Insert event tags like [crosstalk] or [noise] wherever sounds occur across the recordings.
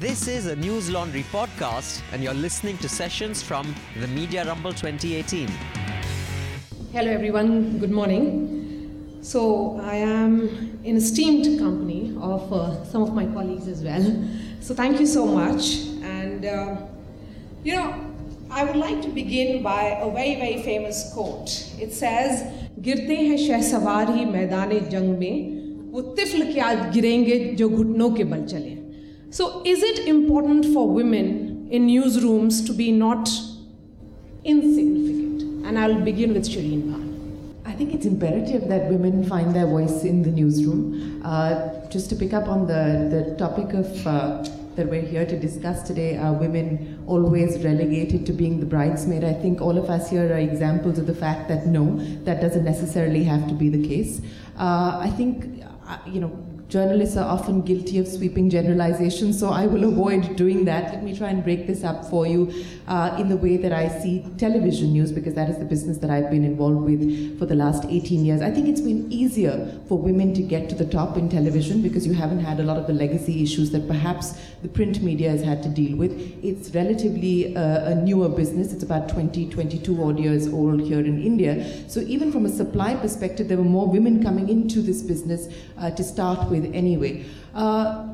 This is a Newslaundry podcast, and you're listening to sessions from the Media Rumble 2018. Hello, everyone. Good morning. So, I am in esteemed company of uh, some of my colleagues as well. So, thank you so much. And, uh, you know, I would like to begin by a very, very famous quote. It says, "Girte hai शह सवार ही jang जंग में वो तिफल girenge jo जो ke bal chale." So, is it important for women in newsrooms to be not insignificant? And I'll begin with Shireen Bhan. I think it's imperative that women find their voice in the newsroom. Uh, just to pick up on the, the topic of uh, that we're here to discuss today, are women always relegated to being the bridesmaid? I think all of us here are examples of the fact that no, that doesn't necessarily have to be the case. Uh, I think, uh, you know, journalists are often guilty of sweeping generalizations, so I will avoid doing that. Let me try and break this up for you uh, in the way that I see television news, because that is the business that I've been involved with for the last 18 years. I think it's been easier for women to get to the top in television because you haven't had a lot of the legacy issues that perhaps the print media has had to deal with. It's relatively uh, a newer business. It's about 20, 22 odd years old here in India. So even from a supply perspective, there were more women coming into this business uh, to start with anyway. Uh,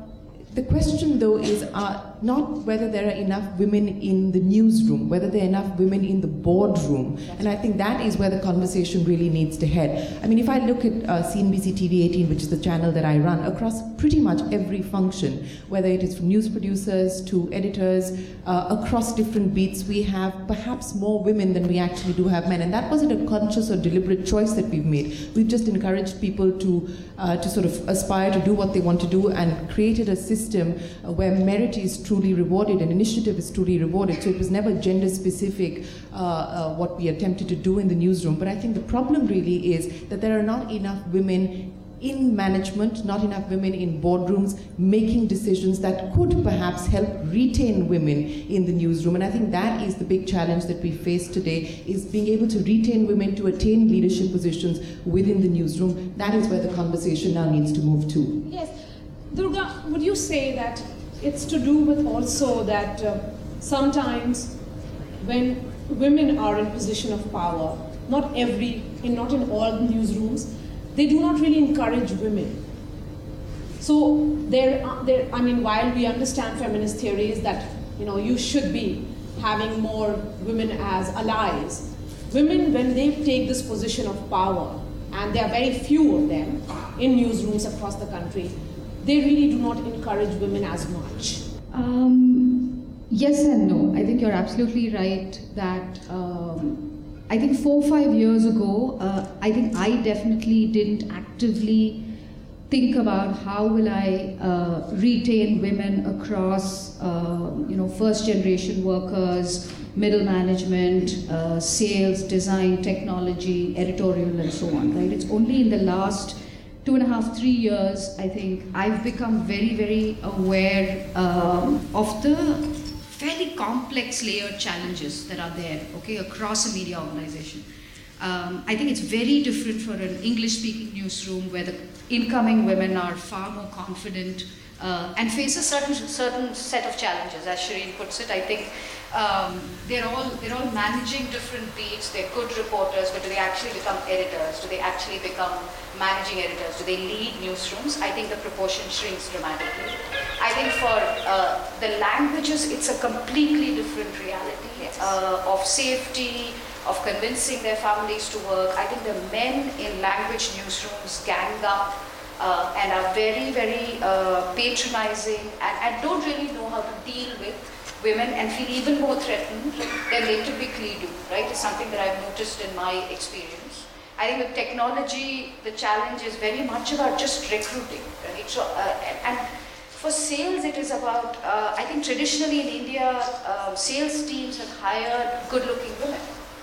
the question, though, is uh, not whether there are enough women in the newsroom, whether there are enough women in the boardroom. And I think that is where the conversation really needs to head. I mean, if I look at uh, CNBC TV 18, which is the channel that I run, across pretty much every function, whether it is from news producers to editors, uh, across different beats, we have perhaps more women than we actually do have men. And that wasn't a conscious or deliberate choice that we've made. We've just encouraged people to, uh, to sort of aspire to do what they want to do and created a system uh, where merit is truly rewarded an initiative is truly rewarded. So it was never gender specific uh, uh, what we attempted to do in the newsroom. But I think the problem really is that there are not enough women in management, not enough women in boardrooms making decisions that could perhaps help retain women in the newsroom. And I think that is the big challenge that we face today is being able to retain women to attain leadership positions within the newsroom. That is where the conversation now needs to move to. Yes. Durga, would you say that it's to do with also that uh, sometimes when women are in position of power, not every, in, not in all newsrooms, they do not really encourage women. So there, there, I mean, while we understand feminist theories that you know you should be having more women as allies, women when they take this position of power, and there are very few of them in newsrooms across the country, they really do not encourage women as much. Um, yes and no. I think you're absolutely right that um, I think four or five years ago, uh, I think I definitely didn't actively think about how will I uh, retain women across, uh, you know, first generation workers, middle management, uh, sales, design, technology, editorial, and so on. Right? It's only in the last two and a half, three years, I think I've become very, very aware um, of the fairly complex layered challenges that are there, okay, across a media organization. Um, I think it's very different for an English speaking newsroom where the incoming women are far more confident uh, and face a certain, certain set of challenges, as Shireen puts it. I think um, they're all they're all managing different beats. They're good reporters, but do they actually become editors? Do they actually become managing editors? Do they lead newsrooms? I think the proportion shrinks dramatically. I think for uh, the languages, it's a completely different reality yes. uh, of safety, of convincing their families to work. I think the men in language newsrooms gang up. Uh, and are very, very uh, patronizing and, and don't really know how to deal with women and feel even more threatened than they typically do, right? It's something that I've noticed in my experience. I think with technology, the challenge is very much about just recruiting, right? So, uh, and, for sales, it is about, uh, I think traditionally in India, uh, sales teams have hired good-looking women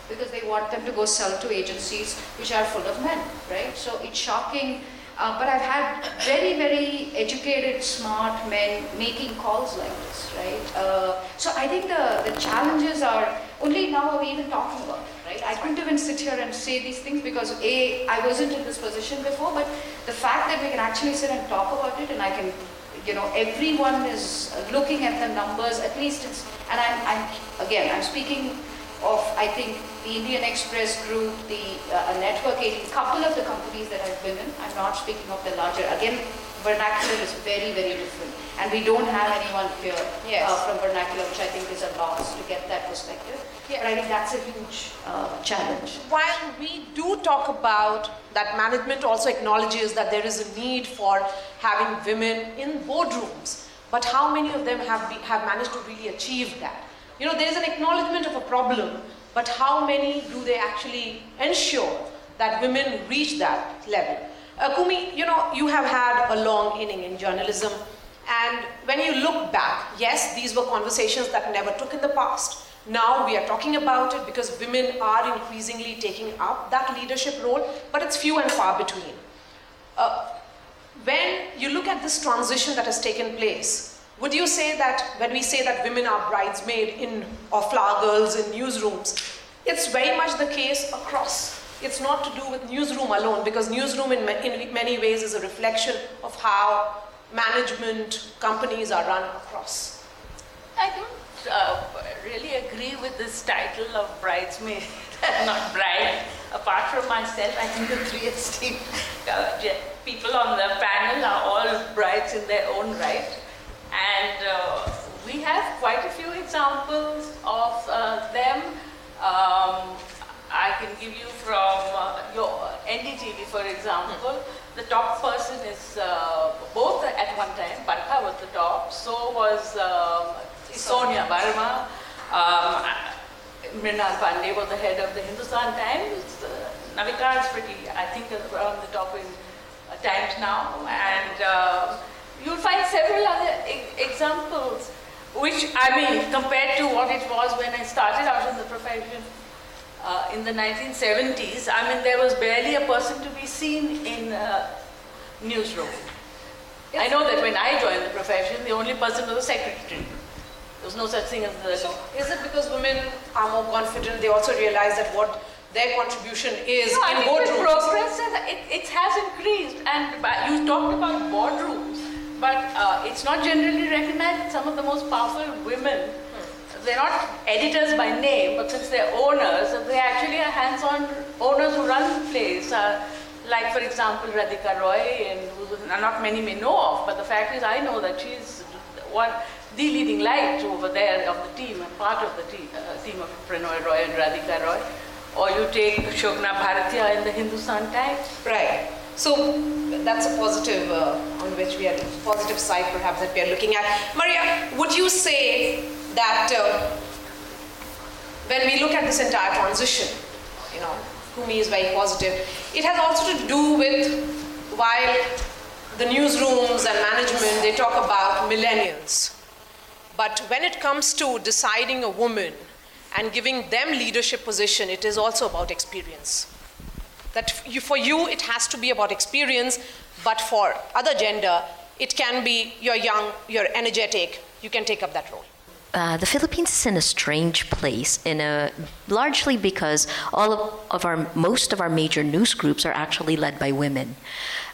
because they want them to go sell to agencies which are full of men, right? So it's shocking uh, but I've had very, very educated, smart men making calls like this, right? Uh, so I think the, the challenges are only now are we even talking about it, right? I couldn't even sit here and say these things because A, I wasn't in this position before, but the fact that we can actually sit and talk about it and I can you know, everyone is looking at the numbers, at least it's, and I'm, I'm again, I'm speaking of, I think, the Indian Express Group, the uh, Network 18, couple of the companies that I've been in. I'm not speaking of the larger. Again, vernacular is very, very different. And we don't have anyone here Yes. uh, from vernacular, which I think is a loss to get that perspective. Yeah. But I think that's a huge uh, challenge. While we do talk about that management also acknowledges that there is a need for having women in boardrooms, but how many of them have, be, have managed to really achieve that? You know, there is an acknowledgement of a problem, but how many do they actually ensure that women reach that level? Uh, Coomi, you know, you have had a long inning in journalism, and when you look back, yes, these were conversations that never took in the past. Now we are talking about it because women are increasingly taking up that leadership role, but it's few and far between. Uh, when you look at this transition that has taken place, would you say that when we say that women are bridesmaid in or flower girls in newsrooms, it's very much the case across. It's not to do with newsroom alone because newsroom in, in many ways is a reflection of how management companies are run across. I don't uh, really agree with this title of bridesmaid, [laughs] not bride. Apart from myself, I think the three esteemed uh, people on the panel are all brides in their own right. And uh, we have quite a few examples of uh, them. Um, I can give you from uh, your NDTV, for example. The top person is uh, both at one time. Barkha was the top. So was um, Sonia Verma. Um, Mrinal Pandey was the head of the Hindustan Times. Uh, Navika is pretty, I think, around the top in uh, Times now. And you'll find several other e- examples, which, I mean, compared to what it was when I started out in the profession uh, in the 1970s, I mean, there was barely a person to be seen in a newsroom. I know that when I joined the profession, the only person was a secretary. There was no such thing as the So is it because women are more confident? They also realize that what their contribution is No, I in think the boardrooms. progress has, it, it has increased, and you talked about boardrooms, but uh, it's not generally recognized that some of the most powerful women, they're not editors by name, but since they're owners, they actually are hands-on owners who run the place. Uh, like, for example, Radhika Roy, and who not many may know of, but the fact is, I know that she's one the leading light over there of the team and part of the team, uh, team of Pranoy Roy and Radhika Roy. Or you take Shobhana Bhartia in the Hindustan Times. Right. So that's a positive uh, on which we are positive side perhaps that we are looking at. Maria, would you say that uh, when we look at this entire transition, you know, Coomi is very positive. It has also to do with while the newsrooms and management they talk about millennials, but when it comes to deciding a woman and giving them leadership position, it is also about experience that you, for you it has to be about experience but for other gender it can be you're young you're energetic you can take up that role Uh, the Philippines is in a strange place, in a largely because all of, of our most of our major news groups are actually led by women.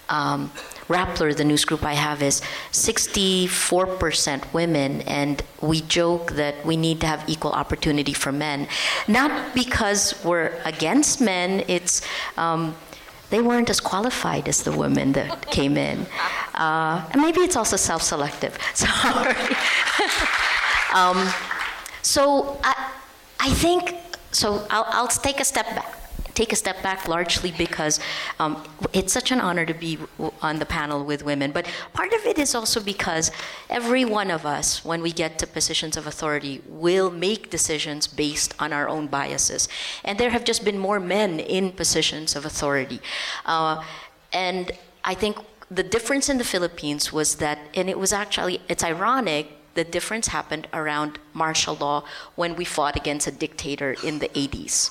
Um, Rappler, the news group I have, is 64% women, and we joke that we need to have equal opportunity for men. Not because we're against men, it's um, they weren't as qualified as the women that came in. Uh, and maybe it's also self selective. [laughs] Sorry. [laughs] Um, so I, I think so. I'll, I'll take a step back. Take a step back, largely because um, it's such an honor to be on the panel with women. But part of it is also because every one of us, when we get to positions of authority, will make decisions based on our own biases. And there have just been more men in positions of authority. Uh, and I think the difference in the Philippines was that, and it was actually, it's ironic the difference happened around martial law when we fought against a dictator in the 80s.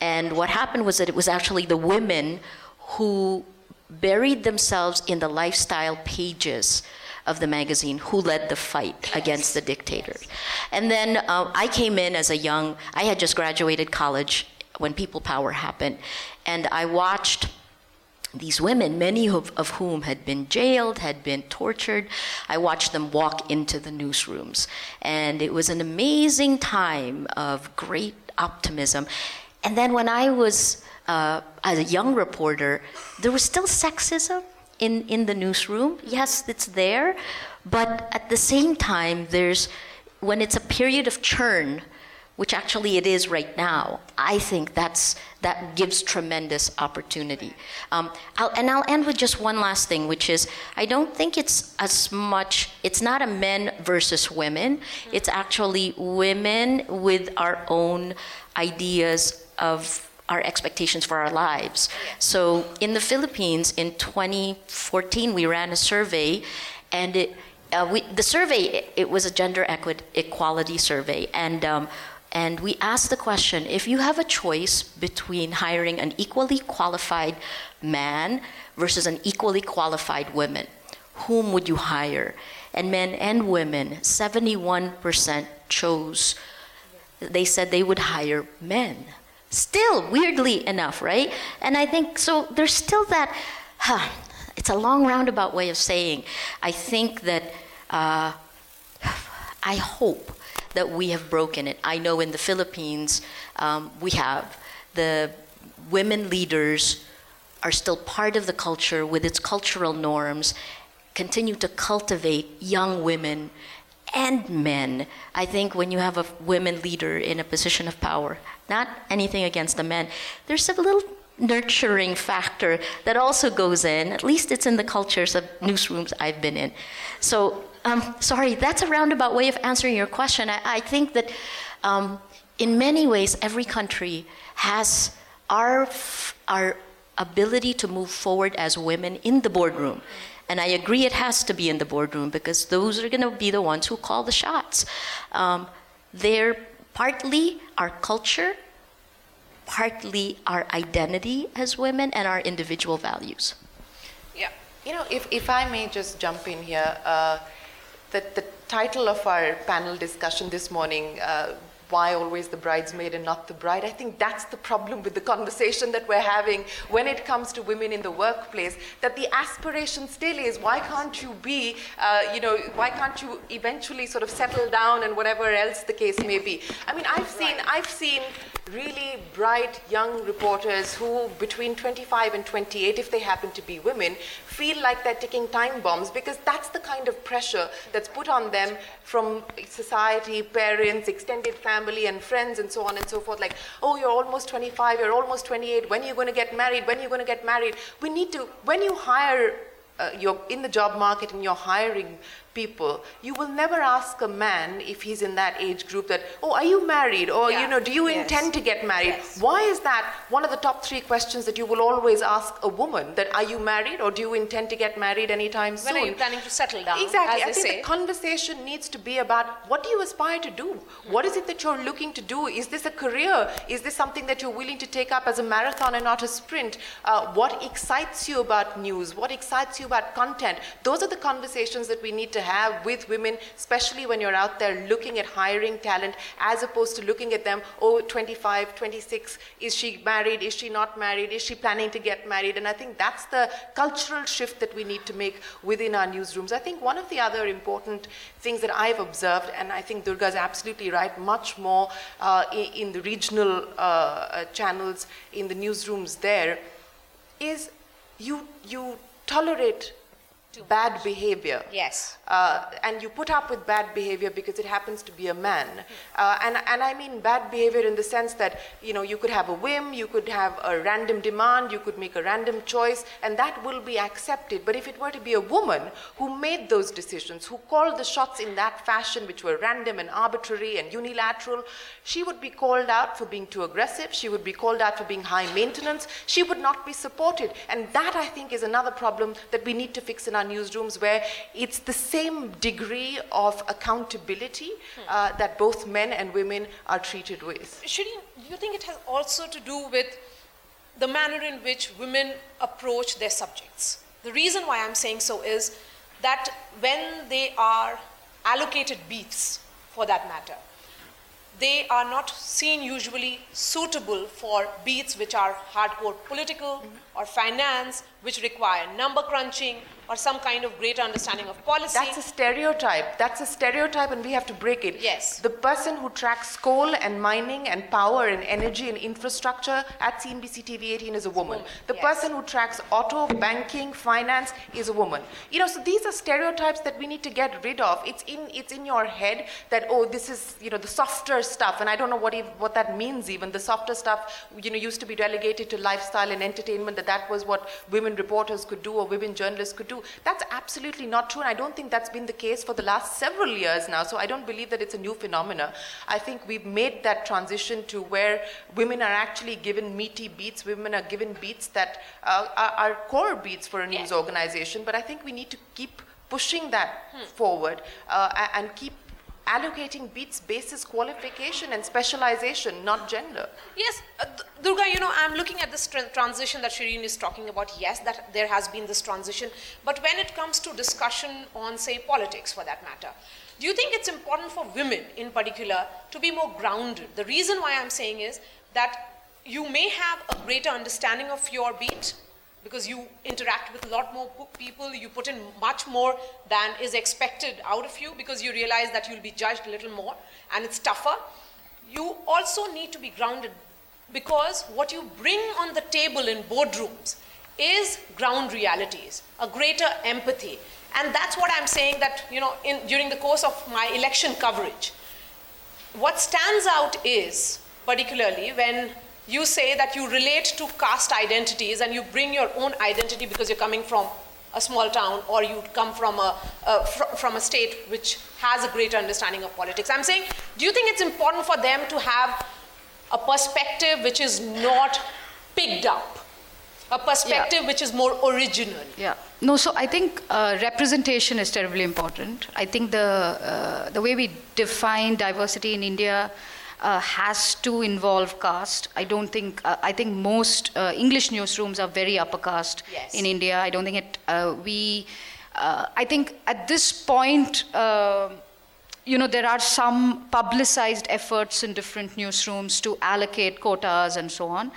And what happened was that it was actually the women who buried themselves in the lifestyle pages of the magazine who led the fight against the dictator. And then uh, I came in as a young, I had just graduated college when People Power happened, and I watched these women, many of, of, whom had been jailed, had been tortured. I watched them walk into the newsrooms. And it was an amazing time of great optimism. And then when I was, uh, as a young reporter, there was still sexism in, in the newsroom. Yes, it's there. But at the same time, there's, when it's a period of churn, which actually it is right now, I think that's, that gives tremendous opportunity. Um, I'll, and I'll end with just one last thing, which is I don't think it's as much, it's not a men versus women, it's actually women with our own ideas of our expectations for our lives. So in the Philippines in 2014, we ran a survey, and it, uh, we, the survey it was a gender equality survey, and um, and we asked the question if you have a choice between hiring an equally qualified man versus an equally qualified woman, whom would you hire? And men and women, 71% chose, they said they would hire men. Still, weirdly enough, right? And I think so, there's still that, huh, it's a long roundabout way of saying, I think that, uh, I hope that we have broken it. I know in the Philippines um, we have. The women leaders are still part of the culture with its cultural norms, continue to cultivate young women and men. I think when you have a women leader in a position of power, not anything against the men, there's a little nurturing factor that also goes in. At least it's in the cultures of newsrooms I've been in. So um, sorry, that's a roundabout way of answering your question. I, I think that um, in many ways, every country has our, our ability to move forward as women in the boardroom. And I agree it has to be in the boardroom because those are going to be the ones who call the shots. Um, they're partly our culture, partly our identity as women, and our individual values. Yeah. You know, if, if I may just jump in here. Uh, the, the title of our panel discussion this morning, uh, why always the bridesmaid and not the bride? I think that's the problem with the conversation that we're having when it comes to women in the workplace. That the aspiration still is, why can't you be, uh, you know, why can't you eventually sort of settle down and whatever else the case may be? I mean, I've seen, I've seen really bright young reporters who, between 25 and 28, if they happen to be women, feel like they're ticking time bombs because that's the kind of pressure that's put on them from society, parents, extended family, and friends, and so on and so forth. Like, oh, you're almost 25, you're almost 28, when are you going to get married? When are you going to get married? We need to, when you hire uh, you're in the job market and you're hiring people, you will never ask a man if he's in that age group that, oh, are you married? Or, yeah. you know, do you yes. intend to get married? Yes. Why is that one of the top three questions that you will always ask a woman? That are you married or do you intend to get married anytime soon? When are you planning to settle down? Exactly. I think say. the conversation needs to be about what do you aspire to do? Mm-hmm. What is it that you're looking to do? Is this a career? Is this something that you're willing to take up as a marathon and not a sprint? Uh, what excites you about news? What excites you about content? Those are the conversations that we need to to have with women, especially when you're out there looking at hiring talent, as opposed to looking at them, oh, 25, 26, is she married? Is she not married? Is she planning to get married? And I think that's the cultural shift that we need to make within our newsrooms. I think one of the other important things that I've observed, and I think Durga is absolutely right, much more uh, in, the regional uh, uh, channels, in the newsrooms there, is you, you tolerate bad behavior. Yes. Uh, and you put up with bad behavior because it happens to be a man. Uh, and, and I mean bad behavior in the sense that, you know, you could have a whim, you could have a random demand, you could make a random choice, and that will be accepted. But if it were to be a woman who made those decisions, who called the shots in that fashion, which were random and arbitrary and unilateral, she would be called out for being too aggressive, she would be called out for being high maintenance, she would not be supported. And that, I think, is another problem that we need to fix in our newsrooms where it's the same degree of accountability uh, that both men and women are treated with. Shireen, do you think it has also to do with the manner in which women approach their subjects? The reason why I'm saying so is that when they are allocated beats, for that matter, they are not seen usually suitable for beats which are hardcore political or finance, which require number crunching or some kind of greater understanding of policy. That's a stereotype. That's a stereotype, and we have to break it. Yes. The person who tracks coal and mining and power and energy and infrastructure at CNBC TV 18 is a woman. Woman, The yes. person who tracks auto, banking, finance is a woman. You know, so these are stereotypes that we need to get rid of. It's in it's in your head that oh, this is you know the softer stuff, and I don't know what ev- what that means. Even the softer stuff, you know, used to be relegated to lifestyle and entertainment. That that was what women reporters could do or women journalists could do. That's absolutely not true, and I don't think that's been the case for the last several years now. So I don't believe that it's a new phenomena. I think we've made that transition to where women are actually given meaty beats. Women are given beats that uh, are, are core beats for a news organization. But I think we need to keep pushing that forward uh, and keep allocating beats basis qualification and specialization, not gender. Yes, uh, Durga, you know, I'm looking at this tran- transition that Shireen is talking about. Yes, that there has been this transition. But when it comes to discussion on, say, politics for that matter, do you think it's important for women in particular to be more grounded? The reason why I'm saying is that you may have a greater understanding of your beat because you interact with a lot more people, you put in much more than is expected out of you because you realize that you'll be judged a little more and it's tougher. You also need to be grounded because what you bring on the table in boardrooms is ground realities, a greater empathy. And that's what I'm saying that, you know, in, during the course of my election coverage, what stands out is, particularly when you say that you relate to caste identities and you bring your own identity because you're coming from a small town or you come from a, uh, fr- from a state which has a greater understanding of politics. I'm saying, do you think it's important for them to have a perspective which is not picked up? A perspective which is more original? Yeah. No, so I think uh, representation is terribly important. I think the, uh, the way we define diversity in India uh, has to involve caste. I don't think, uh, I think most uh, English newsrooms are very upper caste Yes. in India. I don't think it, uh, we, uh, I think at this point, um you know, there are some publicized efforts in different newsrooms to allocate quotas and so on.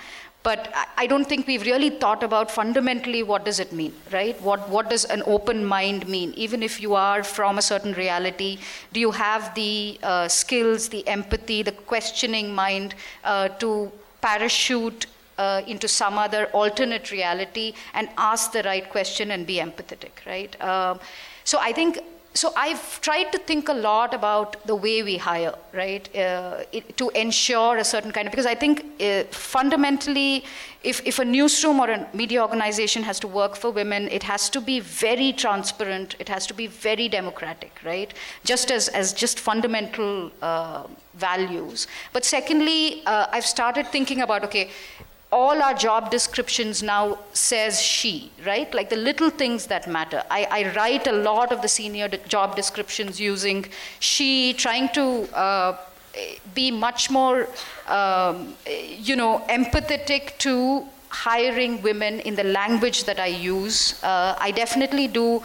But I- don't think we've really thought about fundamentally what does it mean, right? What, what does an open mind mean? Even if you are from a certain reality, do you have the uh, skills, the empathy, the questioning mind uh, to parachute uh, into some other alternate reality and ask the right question and be empathetic, right? Um, so I think so I've tried to think a lot about the way we hire, right, uh, it, to ensure a certain kind of, because I think uh, fundamentally, if, if a newsroom or a media organization has to work for women, it has to be very transparent, it has to be very democratic, right, just as, as just fundamental uh, values. But secondly, uh, I've started thinking about, okay, all our job descriptions now says she right? Like the little things that matter. I, I write a lot of the senior job descriptions using she trying to uh, be much more um, you know empathetic to hiring women in the language that i use. Uh, i definitely do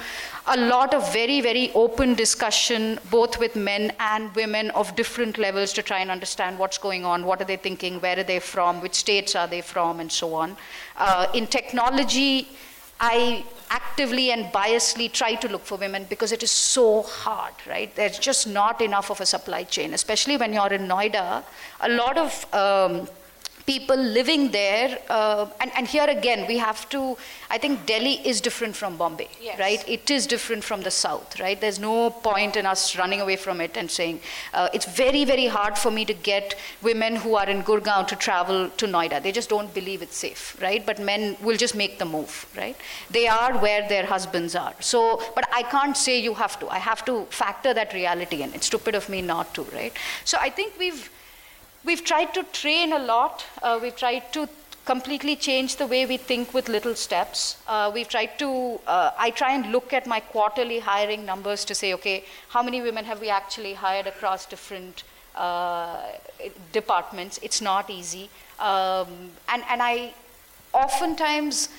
a lot of very, very open discussion, both with men and women of different levels, to try and understand what's going on, what are they thinking, where are they from, which states are they from, and so on. Uh, in technology, I actively and biasly try to look for women because it is so hard, right? There's just not enough of a supply chain, especially when you're in Noida. A lot of um, people living there, uh, and, and here again, we have to, I think Delhi is different from Bombay, Yes. right? It is different from the south, right? There's no point in us running away from it and saying, uh, it's very, very hard for me to get women who are in Gurgaon to travel to Noida. They just don't believe it's safe, right? But men will just make the move, right? They are where their husbands are. So, but I can't say you have to. I have to factor that reality in. It's stupid of me not to, right? So I think we've, We've tried to train a lot. Uh, we've tried to completely change the way we think with little steps. Uh, we've tried to, uh, I try and look at my quarterly hiring numbers to say, okay, how many women have we actually hired across different uh, departments? It's not easy. Um, and, and I oftentimes,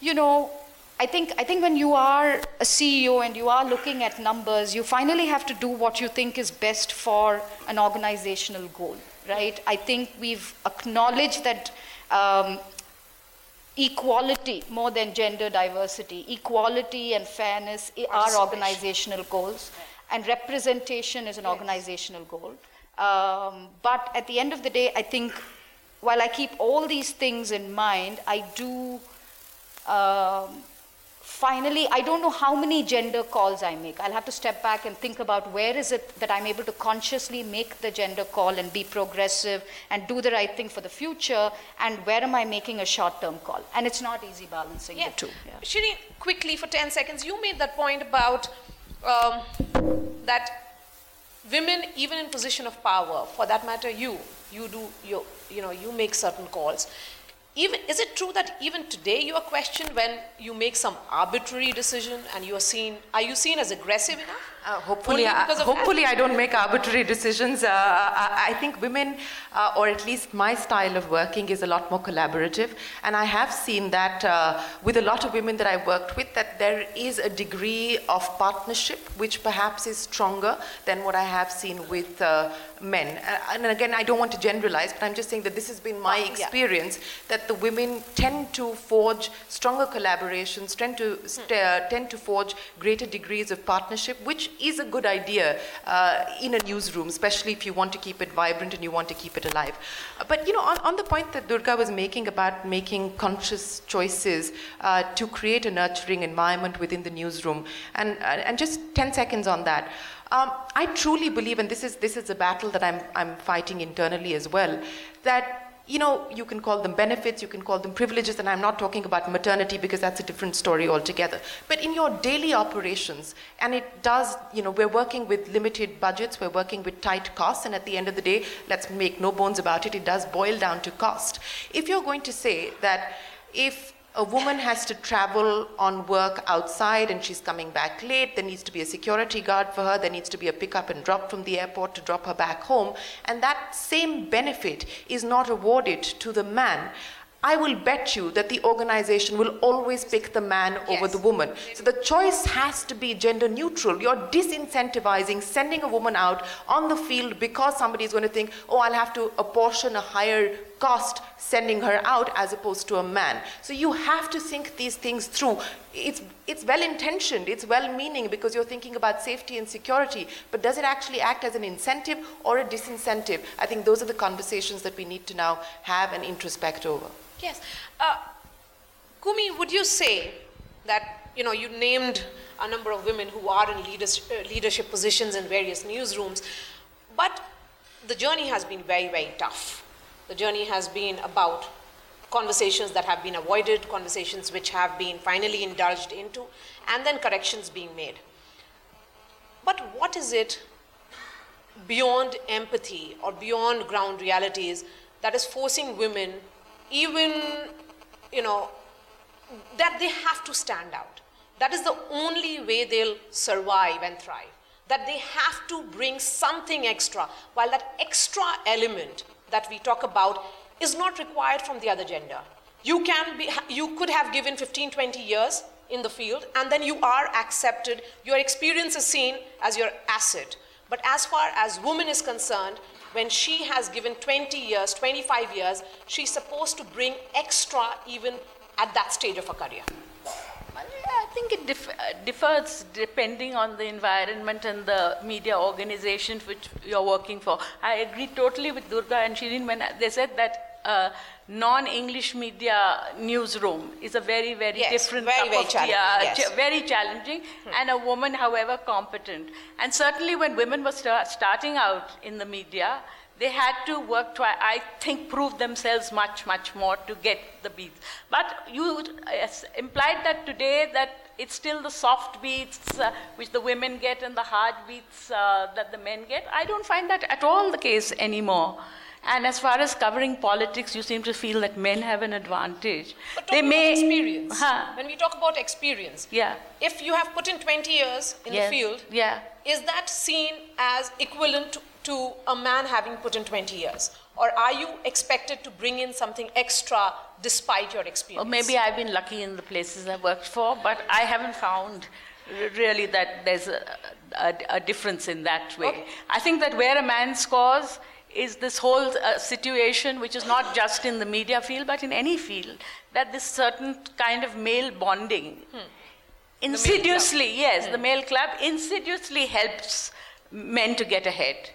you know, I think, I think when you are a CEO and you are looking at numbers, you finally have to do what you think is best for an organizational goal, right? I think we've acknowledged that um, equality more than gender diversity, equality and fairness are organizational goals, and representation is an organizational goal. Um, but at the end of the day, I think while I keep all these things in mind, I do um, finally, I don't know how many gender calls I make. I'll have to step back and think about where is it that I'm able to consciously make the gender call and be progressive and do the right thing for the future, and where am I making a short term call? And it's not easy balancing yeah. the two. Yeah. Shireen, quickly for 10 seconds, you made that point about um, that women, even in position of power, for that matter, you, you do, you, you know, you make certain calls even, is it true that even today you are questioned when you make some arbitrary decision and you are seen, are you seen as aggressive enough? Uh, hopefully, I, hopefully I don't make arbitrary decisions. Uh, I, I, think women, uh, or at least my style of working, is a lot more collaborative. And I have seen that uh, with a lot of women that I've worked with, that there is a degree of partnership which perhaps is stronger than what I have seen with uh, men. Uh, and again, I don't want to generalize, but I'm just saying that this has been my experience yeah. that the women tend to forge stronger collaborations, tend to, hmm. tend to forge greater degrees of partnership, which is a good idea uh, in a newsroom, especially if you want to keep it vibrant and you want to keep it alive. But you know, on, on, the point that Durga was making about making conscious choices uh, to create a nurturing environment within the newsroom, and uh, and just 10 seconds on that. Um, I truly believe, and this is this is a battle that I'm I'm fighting internally as well, that you know, you can call them benefits, you can call them privileges, and I'm not talking about maternity because that's a different story altogether. But in your daily operations, and it does, you know, we're working with limited budgets, we're working with tight costs, and at the end of the day, let's make no bones about it, it does boil down to cost. If you're going to say that if a woman has to travel on work outside and she's coming back late. There needs to be a security guard for her. There needs to be a pickup and drop from the airport to drop her back home. And that same benefit is not awarded to the man. I will bet you that the organization will always pick the man yes. over the woman. So the choice has to be gender neutral. You're disincentivizing sending a woman out on the field because somebody is going to think, oh, I'll have to apportion a higher cost sending her out as opposed to a man. So you have to think these things through. It's, it's well intentioned, it's well meaning because you're thinking about safety and security, but does it actually act as an incentive or a disincentive? I think those are the conversations that we need to now have and introspect over. Yes. Uh, Coomi, would you say that, you know, you named a number of women who are in leaders, uh, leadership positions in various newsrooms, but the journey has been very, very tough. The journey has been about conversations that have been avoided, conversations which have been finally indulged into, and then corrections being made. But what is it beyond empathy or beyond ground realities that is forcing women even, you know, that they have to stand out. That is the only way they'll survive and thrive. That they have to bring something extra, while that extra element that we talk about is not required from the other gender. You, can be, you could have given 15, 20 years in the field, and then you are accepted. Your experience is seen as your asset. But as far as woman is concerned, when she has given 20 years, 25 years, she's supposed to bring extra even at that stage of her career. I think it dif- uh, differs depending on the environment and the media organization which you're working for. I agree totally with Durga and Shireen when they said that uh, non-English media newsroom is a very, very yes, different very, very challenging, uh, yes. ch- very challenging, hmm. and a woman, however competent. And certainly, when women were start, starting out in the media, they had to work to, I think, prove themselves much, much more to get the beats. But you implied that today that it's still the soft beats uh, which the women get and the hard beats uh, that the men get. I don't find that at all the case anymore. And as far as covering politics, you seem to feel that men have an advantage. But they may experience. Huh. When we talk about experience, Yeah. if you have put in 20 years in Yeah. the field, Yeah. is that seen as equivalent to, to a man having put in 20 years? Or are you expected to bring in something extra despite your experience? Or maybe I've been lucky in the places I've worked for, but I haven't found really that there's a, a, a difference in that way. Okay. I think that where a man scores is this whole uh, situation, which is not just in the media field, but in any field, that this certain kind of male bonding insidiously, yes, the male club insidiously helps men to get ahead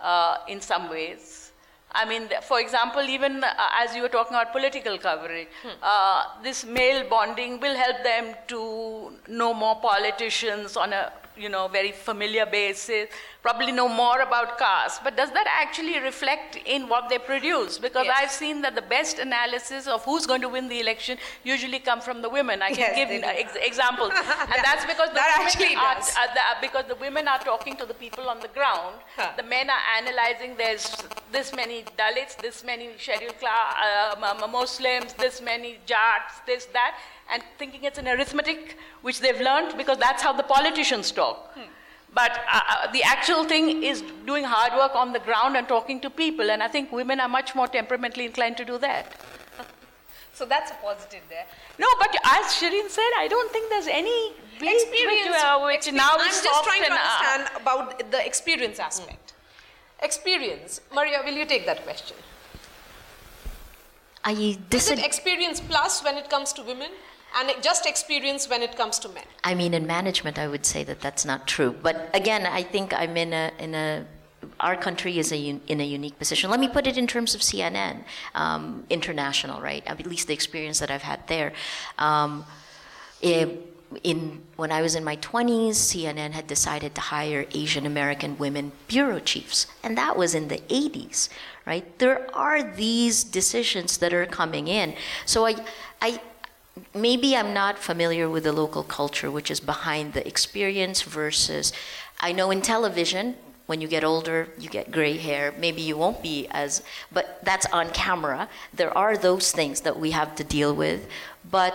uh, in some ways. I mean, for example, even uh, as you were talking about political coverage, uh, this male bonding will help them to know more politicians on a you know very familiar basis, probably know more about cars. But does that actually reflect in what they produce? Because Yes. I've seen that the best analysis of who's going to win the election usually come from the women. I can Yes, give ex- examples, [laughs] and that's because the that women are, are the, because the women are talking to the people on the ground. Huh. The men are analyzing. There's this many Dalits, this many scheduled class uh, Muslims, this many Jats, this that, and thinking it's an arithmetic which they've learned because that's how the politicians talk. But uh, uh, the actual thing is doing hard work on the ground and talking to people, and I think women are much more temperamentally inclined to do that. [laughs] So that's a positive there. No, but as Shireen said, I don't think there's any experience. which, uh, which expe- now I'm is just trying to and, uh, understand about the experience aspect. Experience, Maria, will you take that question? I Is it experience plus when it comes to women, and just experience when it comes to men? I mean, in management, I would say that that's not true. But again, I think I'm in a in a our country is a, un- in a unique position. Let me put it in terms of CNN um, International, right? At least the experience that I've had there. Um, it, in when I was in my 20s, CNN had decided to hire Asian American women bureau chiefs, and that was in the 80s, right? There are these decisions that are coming in. So I, I, maybe I'm not familiar with the local culture, which is behind the experience versus. I know in television, when you get older, you get gray hair. Maybe you won't be as, but that's on camera. There are those things that we have to deal with, but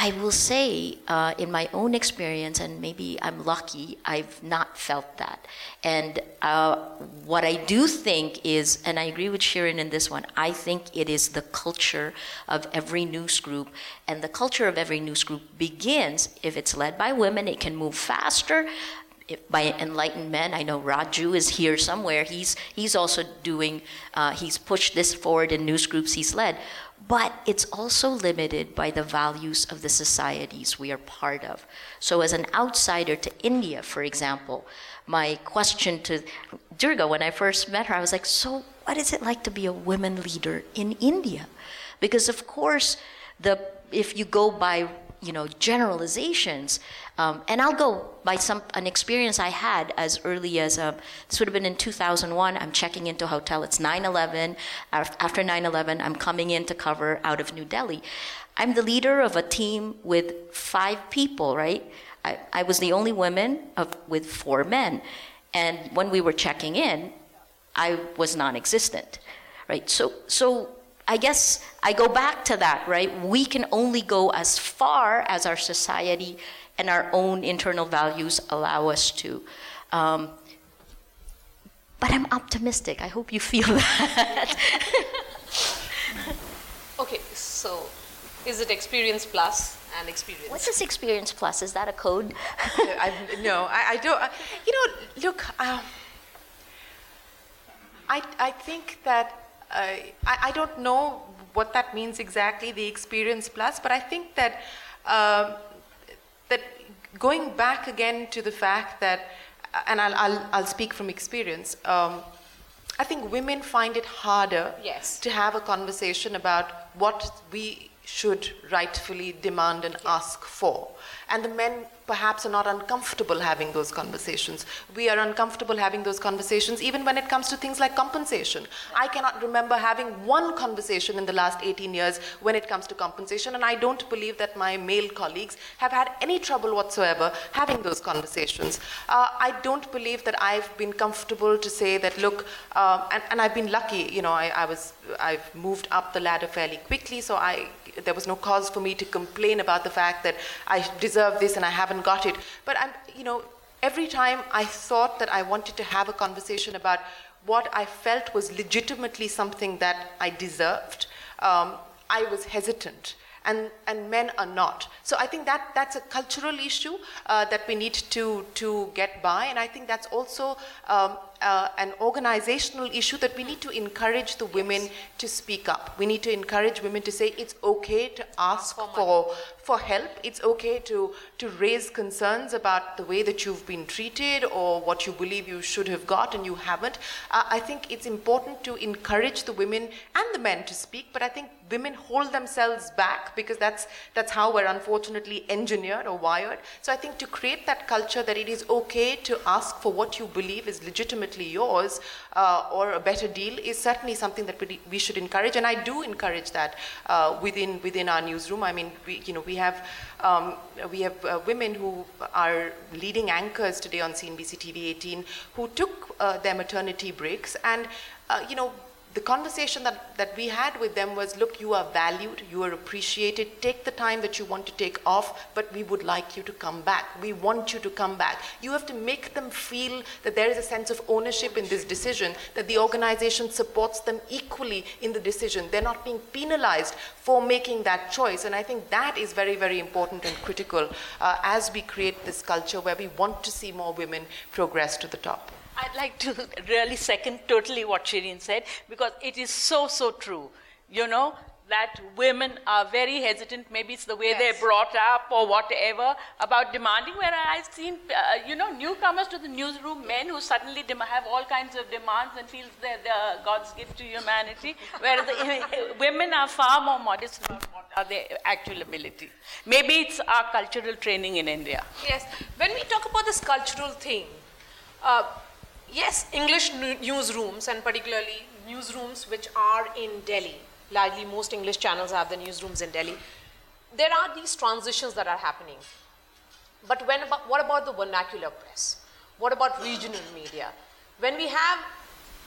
I will say, uh, in my own experience, and maybe I'm lucky, I've not felt that. And uh, what I do think is, and I agree with Shireen in this one, I think it is the culture of every news group. And the culture of every news group begins, if it's led by women, it can move faster. If by enlightened men, I know Raju is here somewhere. He's he's also doing. Uh, he's pushed this forward in news groups he's led, but it's also limited by the values of the societies we are part of. So, as an outsider to India, for example, my question to Durga when I first met her, I was like, "So, what is it like to be a women leader in India?" Because of course, the if you go by you know generalizations. Um, and i'll go by some an experience i had as early as uh, this would have been in 2001 i'm checking into a hotel. It's 9-11 after 9-11 i'm coming in to cover out of new delhi. I'm the leader of a team with five people right? I, I was the only woman of, with four men. And when we were checking in i was non-existent right? So so I guess I go back to that, right? We can only go as far as our society and our own internal values allow us to. Um, but I'm optimistic. I hope you feel [laughs] that. [laughs] Okay, so is it experience plus and experience? What's this experience plus? Is that a code? [laughs] I, no, I, I don't. I, you know, look, um, I, I think that uh, I, I don't know what that means exactly, the experience plus, but I think that um that going back again to the fact that, and I'll, I'll, I'll speak from experience. Um, I think women find it harder Yes. to have a conversation about what we should rightfully demand and ask for. And the men perhaps are not uncomfortable having those conversations. We are uncomfortable having those conversations even when it comes to things like compensation. I cannot remember having one conversation in the last 18 years when it comes to compensation, and I don't believe that my male colleagues have had any trouble whatsoever having those conversations. Uh, I don't believe that I've been comfortable to say that, look, um, and, and, I've been lucky, you know, I, I was, I've moved up the ladder fairly quickly, so I there was no cause for me to complain about the fact that I deserve this and I haven't got it. But I'm, you know, every time I thought that I wanted to have a conversation about what I felt was legitimately something that I deserved, um, I was hesitant. And, and men are not. So I think that that's a cultural issue uh, that we need to, to get by. And I think that's also um, uh, an organizational issue that we need to encourage the women to speak up. We need to encourage women to say it's okay to ask for, for, for, help. It's okay to, to raise concerns about the way that you've been treated or what you believe you should have got and you haven't. Uh, I think it's important to encourage the women and the men to speak, but I think women hold themselves back because that's, that's how we're unfortunately engineered or wired. So I think to create that culture that it is okay to ask for what you believe is legitimately yours uh, or a better deal is certainly something that we, we should encourage, and I do encourage that uh, within within our newsroom. I mean, we, you know, we have um, we have uh, women who are leading anchors today on CNBC TV 18 who took uh, their maternity breaks, and uh, you know, the conversation that, that we had with them was look, you are valued, you are appreciated, take the time that you want to take off, but we would like you to come back. We want you to come back. You have to make them feel that there is a sense of ownership in this decision, that the organization supports them equally in the decision. They're not being penalized for making that choice. And I think that is very, very important and critical uh, as we create this culture where we want to see more women progress to the top. I'd like to really second totally what Shireen said because it is so, so true. You know, that women are very hesitant, maybe it's the way yes. they're brought up or whatever, about demanding. Where I've seen, uh, you know, newcomers to the newsroom, men who suddenly dem- have all kinds of demands and feel they're, they're God's gift to humanity, whereas the, [laughs] women are far more modest about what are their actual ability. Maybe it's our cultural training in India. Yes. When we talk about this cultural thing, uh, yes, English newsrooms and particularly newsrooms which are in Delhi, largely most English channels have the newsrooms in Delhi, there are these transitions that are happening. But when what about the vernacular press? What about regional media? When we have,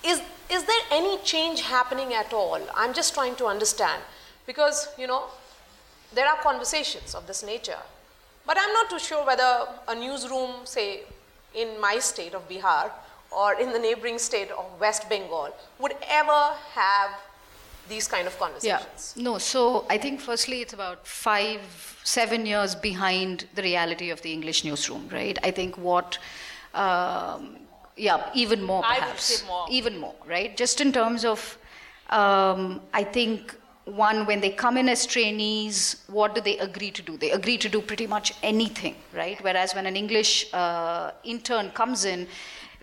is, is there any change happening at all? I'm just trying to understand because, you know, there are conversations of this nature. But I'm not too sure whether a newsroom, say, in my state of Bihar, or in the neighboring state of West Bengal would ever have these kind of conversations? Yeah. No, so I think firstly it's about five, seven years behind the reality of the English newsroom, right? I think what, um, yeah, even more perhaps. More. Even more, right? Just in terms of, um, I think one, when they come in as trainees, what do they agree to do? They agree to do pretty much anything, right? Whereas when an English uh, intern comes in,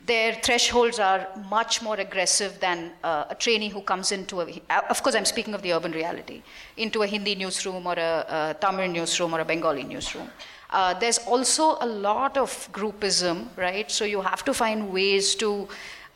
their thresholds are much more aggressive than uh, a trainee who comes into a, of course, I'm speaking of the urban reality, into a Hindi newsroom or a, a Tamil newsroom or a Bengali newsroom. Uh, there's also a lot of groupism, right? So you have to find ways to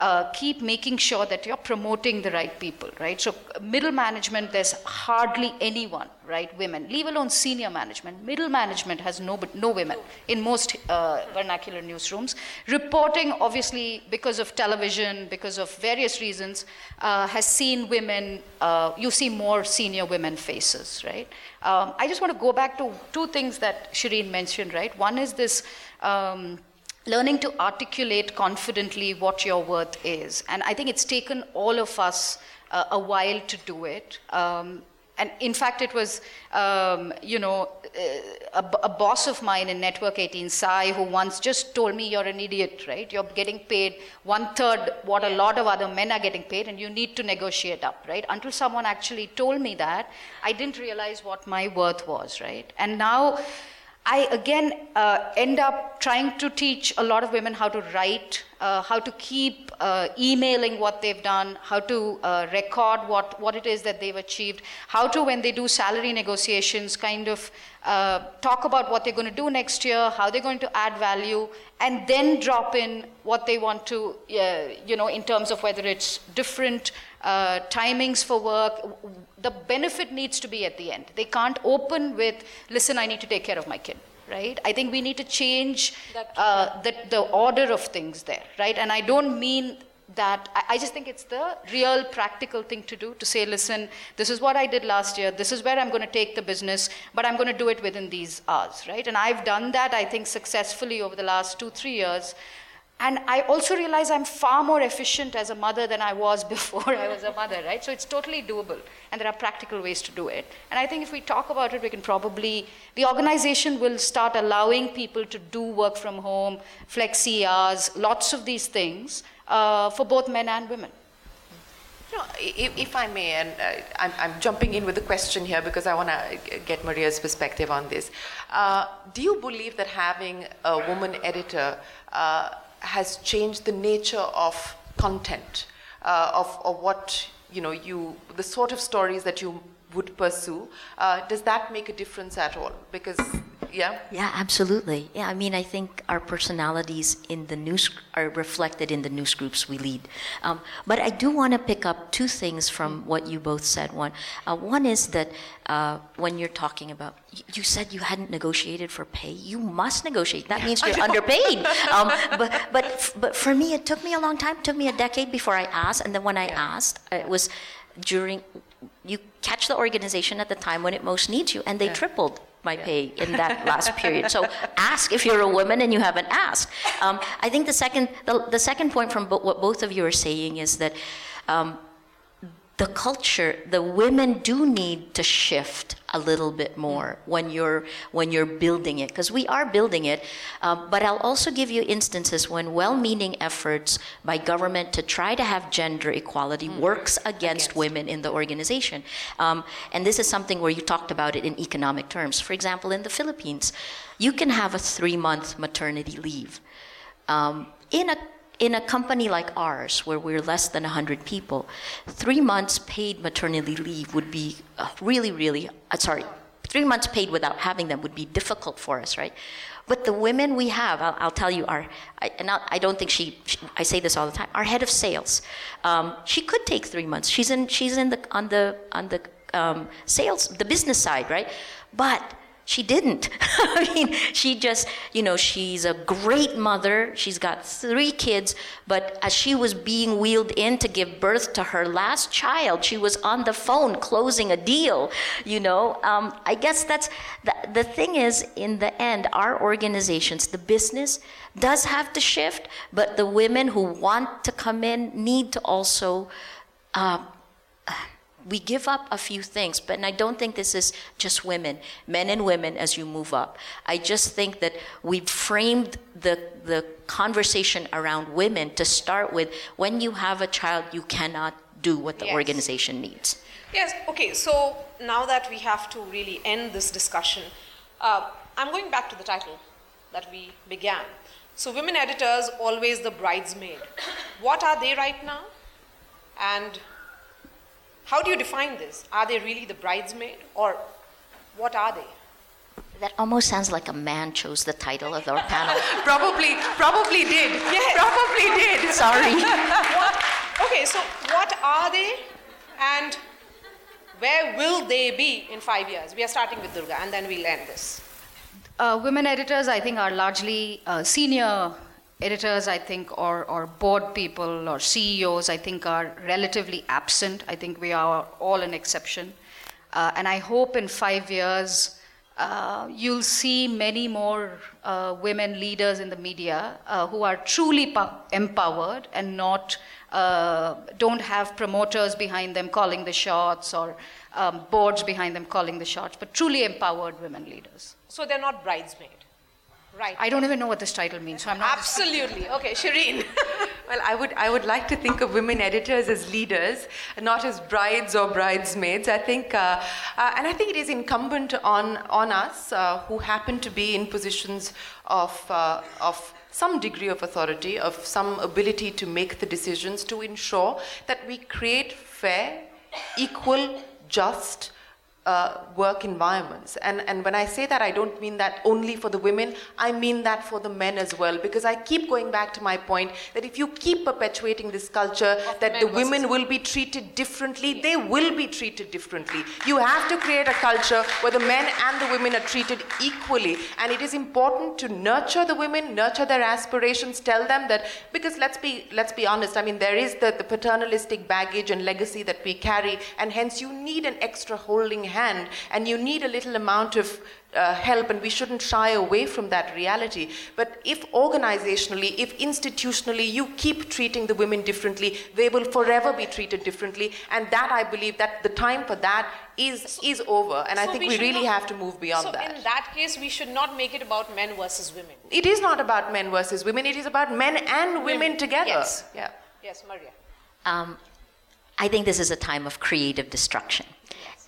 uh, keep making sure that you're promoting the right people, right? So, middle management, there's hardly anyone, right? Women, leave alone senior management. Middle management has no, no women in most uh, vernacular newsrooms. Reporting, obviously, because of television, because of various reasons, uh, has seen women, uh, you see more senior women faces, right? Um, I just want to go back to two things that Shireen mentioned, right? One is this. Um, learning to articulate confidently what your worth is. And I think it's taken all of us uh, a while to do it. Um, and in fact, it was, um, you know, uh, a, a, boss of mine in Network 18, Sai, who once just told me, You're an idiot, right? You're getting paid one third what a lot of other men are getting paid, and you need to negotiate up, right? Until someone actually told me that, I didn't realize what my worth was, right? And now, I again uh, end up trying to teach a lot of women how to write uh, how to keep uh, emailing what they've done, how to uh, record what, what it is that they've achieved, how to, when they do salary negotiations, kind of uh, talk about what they're going to do next year, how they're going to add value, and then drop in what they want to, uh, you know, in terms of whether it's different uh, timings for work. The benefit needs to be at the end. They can't open with, listen, I need to take care of my kid right? I think we need to change uh, the, the order of things there, right? And I don't mean that, I, I just think it's the real practical thing to do to say, listen, this is what I did last year, this is where I'm going to take the business, but I'm going to do it within these hours, right? And I've done that, I think, successfully over the last two, three years. And I also realize I'm far more efficient as a mother than I was [laughs] before I was a mother, right? So it's totally doable, and there are practical ways to do it. And I think if we talk about it, we can probably, the organization will start allowing people to do work from home, flexi hours, lots of these things uh, for both men and women. You know, if, if I may, and uh, I'm, I'm, jumping in with a question here because I want to get Maria's perspective on this. Uh, do you believe that having a woman editor uh, has changed the nature of content, uh, of, of what you know, you the sort of stories that you would pursue. Uh, does that make a difference at all? Because yeah. Yeah, absolutely. Yeah, I mean, I think our personalities in the news are reflected in the news groups we lead. Um, but I do want to pick up two things from what you both said. One, uh, one is that uh, when you're talking about, you said you hadn't negotiated for pay. You must negotiate. That means you're underpaid. [laughs] Um, but but but for me, it took me a long time. It took me a decade before I asked, and then when I yeah. asked, it was during you catch the organization at the time when it most needs you, and they yeah. tripled my pay in that [laughs] last period. So ask if you're a woman and you haven't asked. Um, I think the second, the, the second point from bo- what both of you are saying is that um, the culture, the women do need to shift a little bit more when you're when you're building it, because we are building it. Um, but I'll also give you instances when well-meaning efforts by government to try to have gender equality mm. works against, against, women in the organization. Um, and this is something where you talked about it in economic terms. For example, in the Philippines, you can have a three-month maternity leave. Um, in a in a company like ours, where we're less than 100 people, three months paid maternity leave would be uh, really, really, uh, sorry, three months paid without having them would be difficult for us, right? But the women we have, I'll, I'll tell you, are, I, and I don't think she, she, I say this all the time, our head of sales, um, she could take three months. She's in, she's in the, on the, on the um, sales, the business side, right? But she didn't. [laughs] I mean, she just, you know, she's a great mother. She's got three kids, but as she was being wheeled in to give birth to her last child, she was on the phone closing a deal, you know. Um, I guess that's the, the thing is, in the end, our organizations, the business, does have to shift, but the women who want to come in need to also. Uh, we give up a few things, but I don't think this is just women, men and women as you move up. I just think that we've framed the, the conversation around women to start with when you have a child, you cannot do what the yes. organization needs. Yes, okay, so now that we have to really end this discussion, uh, I'm going back to the title that we began. So, women editors, always the bridesmaid. What are they right now? And how do you define this? Are they really the bridesmaid or what are they? That almost sounds like a man chose the title of our panel. [laughs] probably, probably did. Yes. Probably did. Sorry. [laughs] what, okay, so what are they and where will they be in five years? We are starting with Durga and then we'll end this. Uh, women editors, I think, are largely uh, senior editors, I think, or, or board people or CEOs, I think, are relatively absent. I think we are all an exception. Uh, and I hope in five years, uh, you'll see many more uh, women leaders in the media uh, who are truly empowered and not uh, don't have promoters behind them calling the shots or um, boards behind them calling the shots, but truly empowered women leaders. So they're not bridesmaids. Right. I don't even know what this title means, so I'm not. Absolutely. Okay, Shireen. [laughs] Well, I would, I would like to think of women editors as leaders, not as brides or bridesmaids. I think, uh, uh, and I think it is incumbent on, on us uh, who happen to be in positions of, uh, of some degree of authority, of some ability to make the decisions to ensure that we create fair, equal, just, uh, work environments. And, and when I say that, I don't mean that only for the women, I mean that for the men as well. Because I keep going back to my point that if you keep perpetuating this culture that the men women will be treated differently, they will be treated differently. You have to create a culture where the men and the women are treated equally. And it is important to nurture the women, nurture their aspirations, tell them that, because let's be, let's be honest, I mean, there is the, the paternalistic baggage and legacy that we carry, and hence you need an extra holding hand and you need a little amount of uh, help, and we shouldn't shy away from that reality. But if organizationally, if institutionally, you keep treating the women differently, they will forever be treated differently, and that I believe that the time for that is is over, and I think we we really not- have to move beyond so that. in that case, we should not make it about men versus women. It is not about men versus women; it is about men and women together. Yes. Yeah. Yes, Maria. Um, I think this is a time of creative destruction.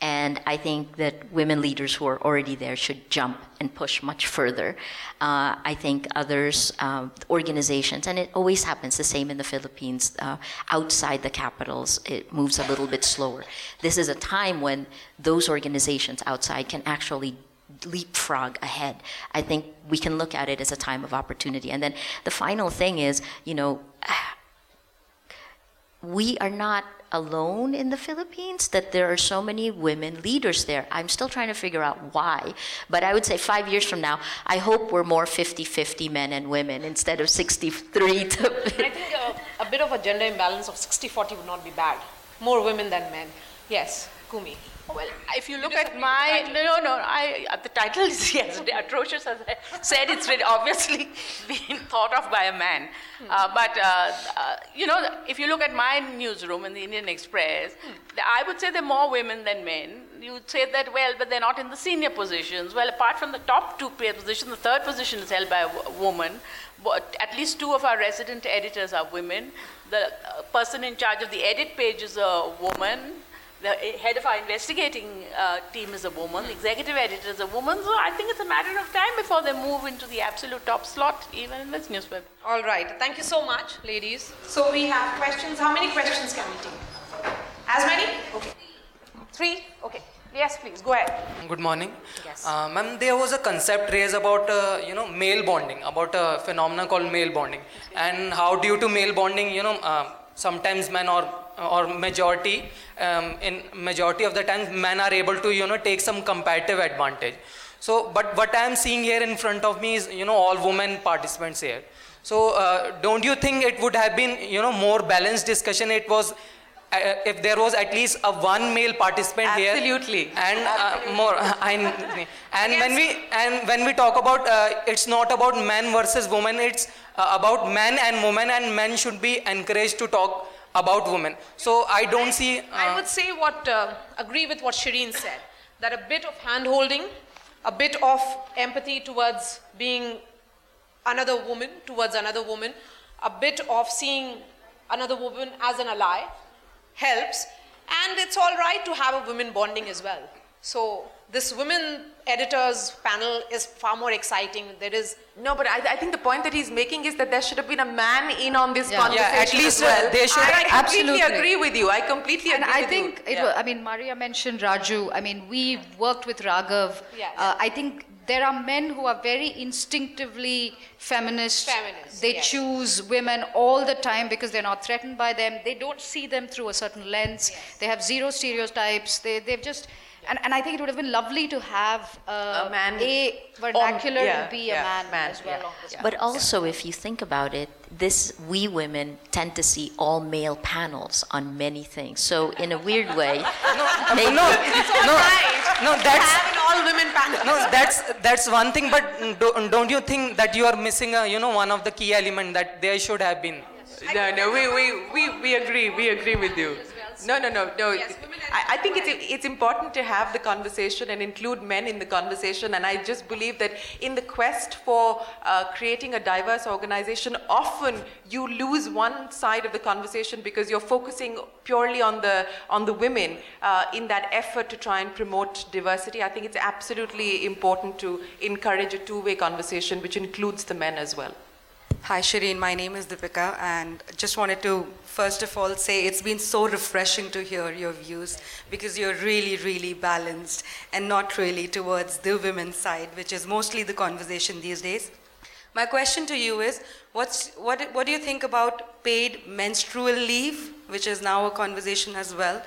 And I think that women leaders who are already there should jump and push much further. Uh, I think others, um, organizations, and it always happens the same in the Philippines, uh, outside the capitals, it moves a little bit slower. This is a time when those organizations outside can actually leapfrog ahead. I think we can look at it as a time of opportunity. And then the final thing is, you know, we are not alone in the Philippines, that there are so many women leaders there. I'm still trying to figure out why. But I would say five years from now, I hope we're more 50 50 men and women instead of 63 to. I think a, a bit of a gender imbalance of 60 40 would not be bad. More women than men. Yes, Coomi. Well, if you look at my no, no, I uh, the title is [laughs] yes, atrocious as I said. It's really obviously [laughs] been thought of by a man. Uh, but uh, uh, you know, if you look at my newsroom in the Indian Express, th- I would say there are more women than men. You would say that well, but they're not in the senior positions. Well, apart from the top two positions, the third position is held by a woman. But at least two of our resident editors are women. The uh, person in charge of the edit page is a woman. The head of our investigating uh, team is a woman, the executive editor is a woman, so I think it's a matter of time before they move into the absolute top slot, even in this newspaper. All right. Thank you so much, ladies. So we have questions. How many questions can we take? As many? Okay. Three? Okay. Yes, please. Go ahead. Good morning. Yes. Uh, ma'am, there was a concept raised about, uh, you know, male bonding, about a phenomenon called male bonding. And how due to male bonding, you know, uh, sometimes men or, or majority, um, in majority of the time men are able to, you know, take some comparative advantage. So, but what I am seeing here in front of me is, you know, all women participants here. So, uh, don't you think it would have been, you know, more balanced discussion? It was, uh, if there was at least a one male participant here. Absolutely. And uh, more, [laughs] I, and when we and when we talk about, uh, it's not about men versus women. It's uh, about men and women, and men should be encouraged to talk about women. So I don't see. I uh, would say what, uh, agree with what Shireen said, that a bit of hand holding, a bit of empathy towards being another woman, towards another woman, a bit of seeing another woman as an ally helps. And it's all right to have a women bonding as well. So this women editors panel is far more exciting. There is No, but I, I think the point that he's making is that there should have been a man in on this Yeah. conversation Yeah, at least, as well. uh, they should- I, I completely Absolutely. agree with you. I completely And agree I with think you. it was, I mean, Maria mentioned Raju. I mean, we worked with Raghav. Yes. Uh, I think there are men who are very instinctively feminist. Feminist, They yes. choose women all the time because they're not threatened by them. They don't see them through a certain lens. They have zero stereotypes. They, they've just. And, and I think it would have been lovely to have uh, A man a vernacular yeah, to be yeah, a man, man, as well yeah, on this. yeah. But also, if you think about it, this we women tend to see all male panels on many things. So, in a weird way, [laughs] maybe- no, no, no, that's all women panel. no, that's that's one thing. But do, don't you think that you are missing, a, you know, one of the key element that there should have been? No, no, we, we, we, we agree. We agree with you. No, no, no, no. I, I think it's, it's important to have the conversation and include men in the conversation. And I just believe that in the quest for uh, creating a diverse organization, often you lose one side of the conversation because you're focusing purely on the on the women uh, in that effort to try and promote diversity. I think it's absolutely important to encourage a two-way conversation, which includes the men as well. Hi, Shireen. My name is Deepika, and just wanted to first of all say it's been so refreshing to hear your views because you're really, really balanced and not really towards the women's side, which is mostly the conversation these days. My question to you is what's, what, what do you think about paid menstrual leave, which is now a conversation as well?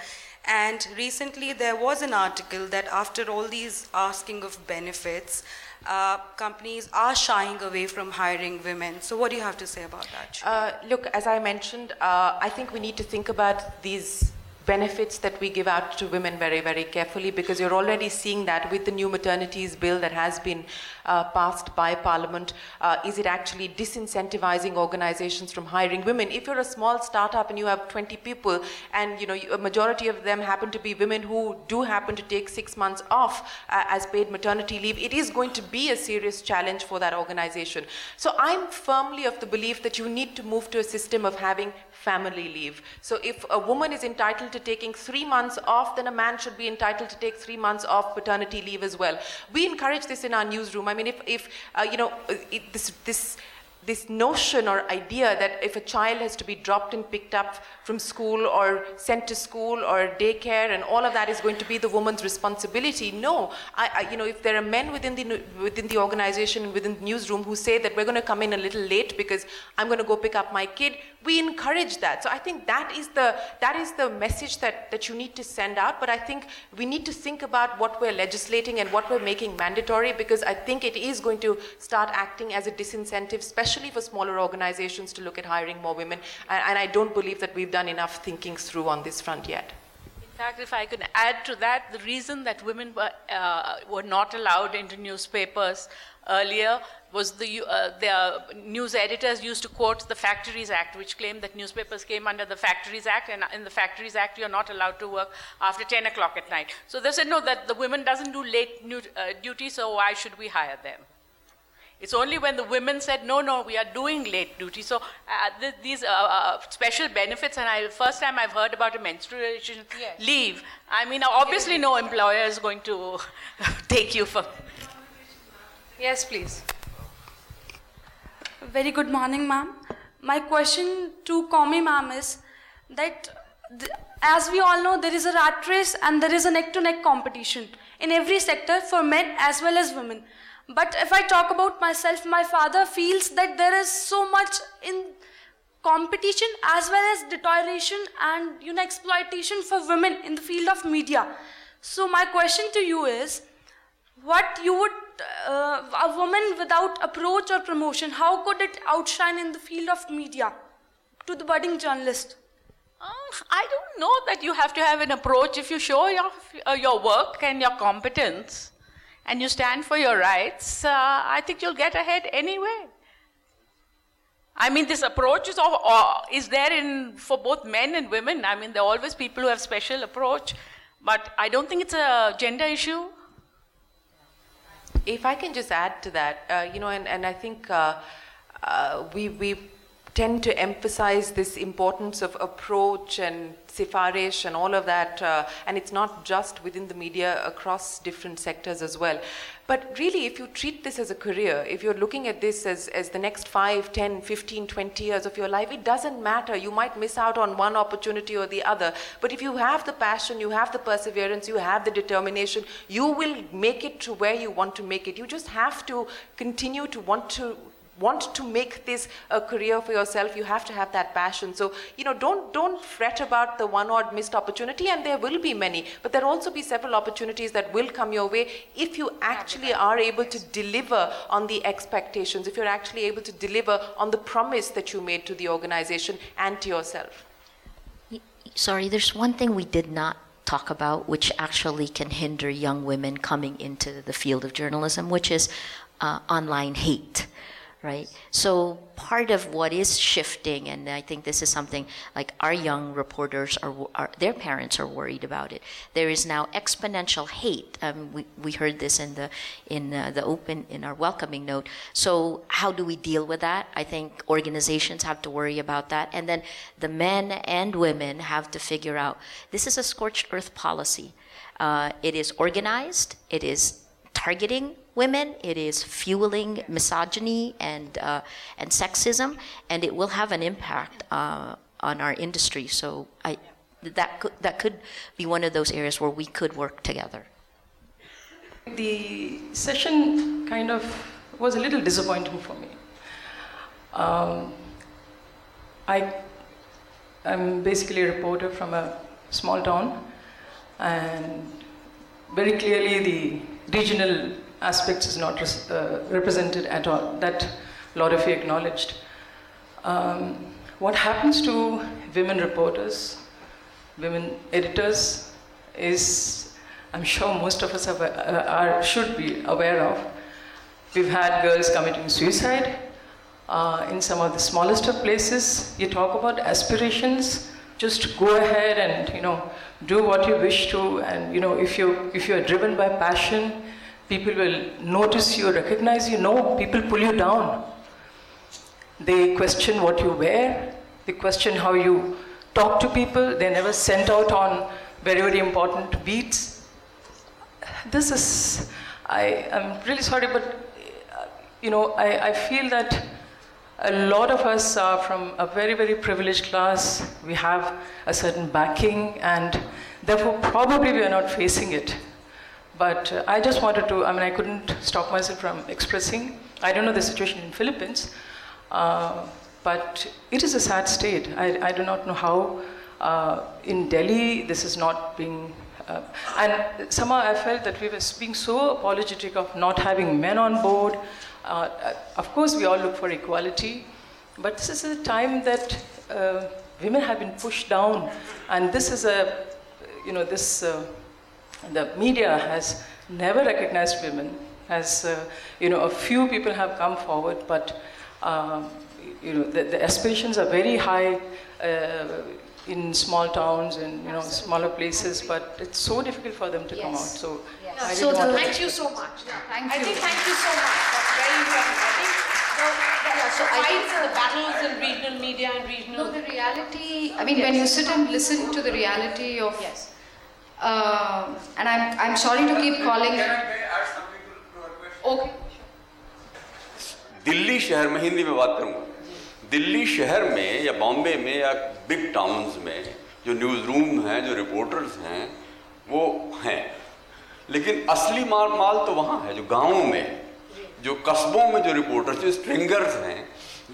And recently there was an article that after all these asking of benefits, uh, companies are shying away from hiring women. So, what do you have to say about that? Uh, look, as I mentioned, uh, I think we need to think about these benefits that we give out to women very, very carefully because you're already seeing that with the new maternities bill that has been uh, passed by Parliament. Uh, is it actually disincentivizing organizations from hiring women? If you're a small startup and you have 20 people and you know a majority of them happen to be women who do happen to take six months off uh, as paid maternity leave, it is going to be a serious challenge for that organization. So I'm firmly of the belief that you need to move to a system of having family leave. So if a woman is entitled to taking three months off, then a man should be entitled to take three months off paternity leave as well. We encourage this in our newsroom. I mean, if, if uh, you know, uh, it, this, this this notion or idea that if a child has to be dropped and picked up from school or sent to school or daycare and all of that is going to be the woman's responsibility. No, I, I, you know, if there are men within the within the organization within the newsroom who say that we're going to come in a little late because I'm going to go pick up my kid, we encourage that. So I think that is the that is the message that that you need to send out. But I think we need to think about what we're legislating and what we're making mandatory because I think it is going to start acting as a disincentive, especially for smaller organizations to look at hiring more women. And, and I don't believe that we've done enough thinking through on this front yet. In fact, if I could add to that, the reason that women were, uh, were not allowed into newspapers earlier was the, uh, their news editors used to quote the Factories Act, which claimed that newspapers came under the Factories Act, and in the Factories Act, you're not allowed to work after 10 o'clock at night. So they said, no, that the women doesn't do late uh, duty, so why should we hire them? It's only when the women said, no, no, we are doing late duty. So uh, th- these uh, uh, special benefits, and I, first time I've heard about a menstruation yes. leave. I mean, obviously no employer is going to [laughs] take you for. Yes, please. Very good morning, ma'am. My question to Coomi ma'am is that, th- as we all know, there is a rat race and there is a neck to neck competition in every sector for men as well as women. But if I talk about myself, my father feels that there is so much in competition as well as deterioration and you know exploitation for women in the field of media. So my question to you is, what you would uh, a woman without approach or promotion, how could it outshine in the field of media to the budding journalist? Uh, I don't know that you have to have an approach if you show your, uh, your work and your competence and you stand for your rights, uh, I think you'll get ahead anyway. I mean, this approach is, uh, is there in, for both men and women. I mean, there are always people who have special approach, but I don't think it's a gender issue. If I can just add to that, uh, you know, and, and I think uh, uh, we, we tend to emphasize this importance of approach and sifarish and all of that, uh, and it's not just within the media, across different sectors as well. But really, if you treat this as a career, if you're looking at this as, as the next 5, 10, 15, 20 years of your life, it doesn't matter. You might miss out on one opportunity or the other. But if you have the passion, you have the perseverance, you have the determination, you will make it to where you want to make it. You just have to continue to want to want to make this a career for yourself you have to have that passion. So you know don't don't fret about the one odd missed opportunity and there will be many. But there'll also be several opportunities that will come your way if you actually are able to deliver on the expectations if you're actually able to deliver on the promise that you made to the organization and to yourself. Sorry there's one thing we did not talk about which actually can hinder young women coming into the field of journalism which is uh, online hate right? So part of what is shifting, and I think this is something like our young reporters are, are their parents are worried about it. There is now exponential hate. Um, we, we heard this in the in uh, the open in our welcoming note. So how do we deal with that? I think organizations have to worry about that, and then the men and women have to figure out this is a scorched earth policy. Uh, it is organized. It is targeting women. It is fueling misogyny and uh, and sexism, and it will have an impact uh, on our industry. So I, that could, that could be one of those areas where we could work together. The session kind of was a little disappointing for me. Um, I am basically a reporter from a small town, and very clearly the regional aspects is not uh, represented at all. That you acknowledged. Um, what happens to women reporters, women editors, is I'm sure most of us are, uh, are should be aware of. We've had girls committing suicide. Uh, in some of the smallest of places, you talk about aspirations. Just go ahead and you know do what you wish to, and you know if you if you are driven by passion, People will notice you, recognize you. No, people pull you down. They question what you wear, they question how you talk to people. They're never sent out on very, very important beats. This is, I am really sorry, but uh, you know, I, I feel that a lot of us are from a very, very privileged class. We have a certain backing, and therefore, probably we are not facing it. But uh, I just wanted to, I mean, I couldn't stop myself from expressing. I don't know the situation in Philippines, uh, but it is a sad state. I, I do not know how uh, in Delhi this is not being. Uh, and somehow I felt that we were being so apologetic of not having men on board. Uh, uh, of course, we all look for equality, but this is a time that women have been pushed down, and this is a, you know, this the media has never recognized women. As uh, you know, a few people have come forward, but um, you know, the, the, aspirations are very high uh, in small towns and you know smaller places, but it's so difficult for them to yes. come out. So, yes. so thank you so much. Yeah, thank I you. think thank you so much. That's very important. I think. the, yeah, so I think the battles in regional media and regional. No, the reality. I mean, yes. when you sit and listen to the reality of yes uh, and I'm, I'm sorry to keep calling. Okay. Delhi शहर में हिंदी में बात करूँगा दिल्ली शहर में या बॉम्बे में या बिग टाउन्स में जो न्यूज़ रूम हैं जो रिपोर्टर्स हैं वो हैं लेकिन असली माल माल तो वहाँ है जो गाँवों में जो कस्बों में जो रिपोर्टर्स जो स्ट्रिंगर्स हैं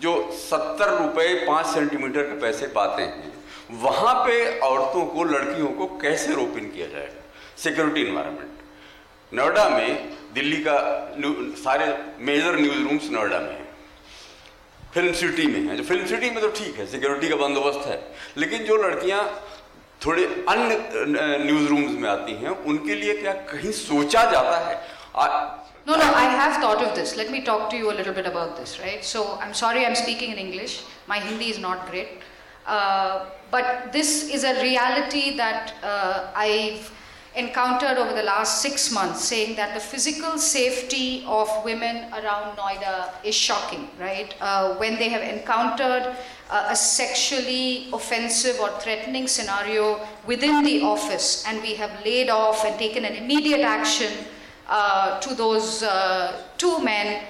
जो सत्तर रुपये पाँच सेंटीमीटर के पैसे पाते हैं वहाँ पे औरतों को लड़कियों को कैसे रोपिन किया जाएगा सिक्योरिटी इन्वायरमेंट नोएडा में दिल्ली का सारे मेजर न्यूज़ रूम्स नोएडा में है फ़िल्म सिटी में है जो फ़िल्म सिटी में तो ठीक है सिक्योरिटी का बंदोबस्त है लेकिन जो लड़कियाँ थोड़े अन्य न्यूज़ रूम्स में आती हैं उनके लिए क्या कहीं सोचा जाता है No, no, I have thought of this. Let me talk to you a little bit about this, right? So, I'm sorry I'm speaking in English. My Hindi is not great. Uh, but this is a reality that uh, I've encountered over the last six months, saying that the physical safety of women around Noida is shocking, right? Uh, when they have encountered uh, a sexually offensive or threatening scenario within the office, and we have laid off and taken an immediate action uh, to those two men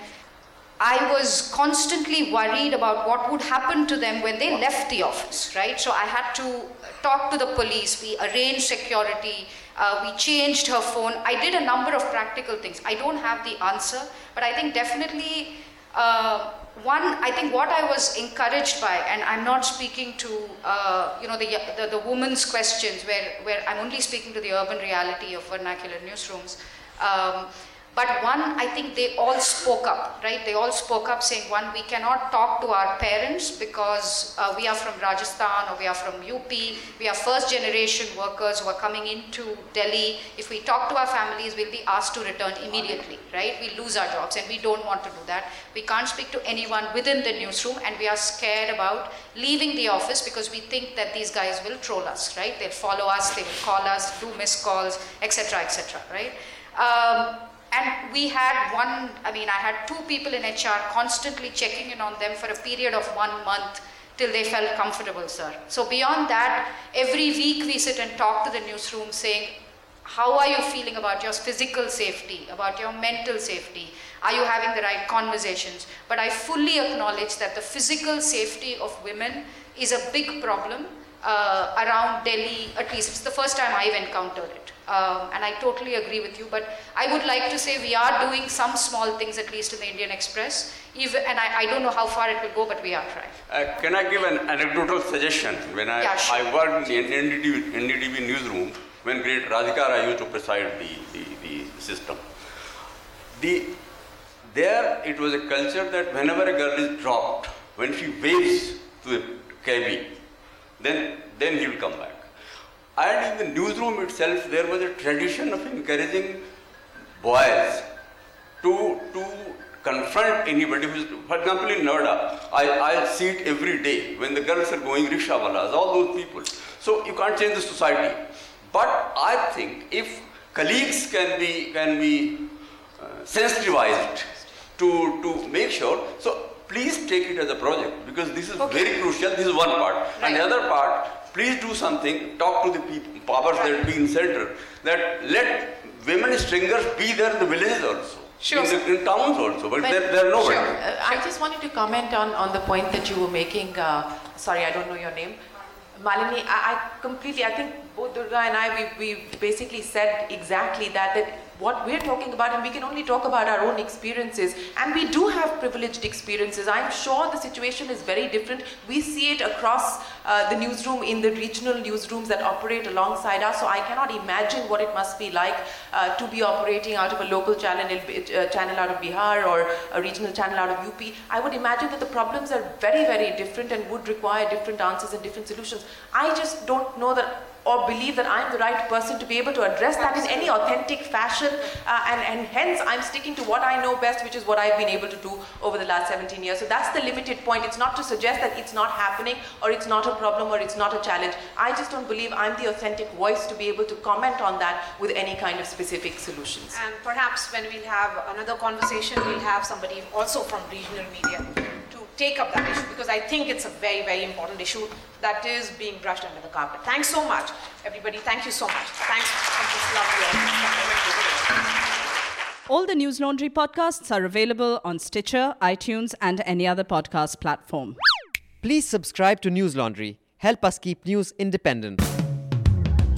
I was constantly worried about what would happen to them when they left the office, right? So I had to talk to the police, we arranged security, uh, we changed her phone. I did a number of practical things. I don't have the answer, but I think definitely uh, one, I think what I was encouraged by, and I'm not speaking to, uh, you know, the, the, the, woman's questions where, where I'm only speaking to the urban reality of vernacular newsrooms. Um, But one, I think they all spoke up, right? They all spoke up saying, one, we cannot talk to our parents because uh, we are from Rajasthan or we are from UP. We are first generation workers who are coming into Delhi. If we talk to our families, we'll be asked to return immediately, right? We lose our jobs and we don't want to do that. We can't speak to anyone within the newsroom and we are scared about leaving the office because we think that these guys will troll us, right? They'll follow us, they will call us, do missed calls, etc., etc., right? Um, and we had one, I mean, I had two people in HR constantly checking in on them for a period of one month till they felt comfortable, sir. So beyond that, every week we sit and talk to the newsroom saying, how are you feeling about your physical safety, about your mental safety? Are you having the right conversations? But I fully acknowledge that the physical safety of women is a big problem uh, around Delhi, at least it's the first time I've encountered it. Um, and I totally agree with you. But I would like to say we are doing some small things, at least in the Indian Express. Even, and I, I don't know how far it will go, but we are trying. Uh, can I give an anecdotal suggestion? When I, Yeah, sure. I worked in the NDTV, NDTV newsroom, when great Radhika Rai used to preside the, the, the system, the, there it was a culture that whenever a girl is dropped, when she waves to the cabby, then, then he will come back. And in the newsroom itself, there was a tradition of encouraging boys to, to confront anybody who's, for example, in Noida, I, I see it every day when the girls are going rickshawalas, all those people. So you can't change the society. But I think if colleagues can be, can be uh, sensitized to, to make sure, so please take it as a project because this is very crucial. This is one part. And the other part, please do something, talk to the people, powers that be in center, that let women stringers be there in the villages also. Sure, in, the, in towns also, but, But- they're, they're nobody. Sure. Uh, I just wanted to comment on, on the point that you were making. Uh, sorry, I don't know your name. Malini, I, I completely, I think both Durga and I, we, we basically said exactly that, that what we're talking about, and we can only talk about our own experiences, and we do have privileged experiences. I'm sure the situation is very different. We see it across uh, the newsroom in the regional newsrooms that operate alongside us, so I cannot imagine what it must be like uh, to be operating out of a local channel, uh, channel out of Bihar or a regional channel out of UP. I would imagine that the problems are very, very different and would require different answers and different solutions. I just don't know that or believe that I'm the right person to be able to address that in any authentic fashion. Uh, and, and hence, I'm sticking to what I know best, which is what I've been able to do over the last 17 years. So that's the limited point. It's not to suggest that it's not happening or it's not a problem or it's not a challenge. I just don't believe I'm the authentic voice to be able to comment on that with any kind of specific solutions. And perhaps when we'll have another conversation, we'll have somebody also from regional media to take up that issue because I think it's a very, very important issue that is being brushed under the carpet. Thanks so much, everybody. Thank you so much. Thanks for this lovely All the Newslaundry podcasts are available on Stitcher, iTunes, and any other podcast platform. Please subscribe to Newslaundry. Help us keep news independent.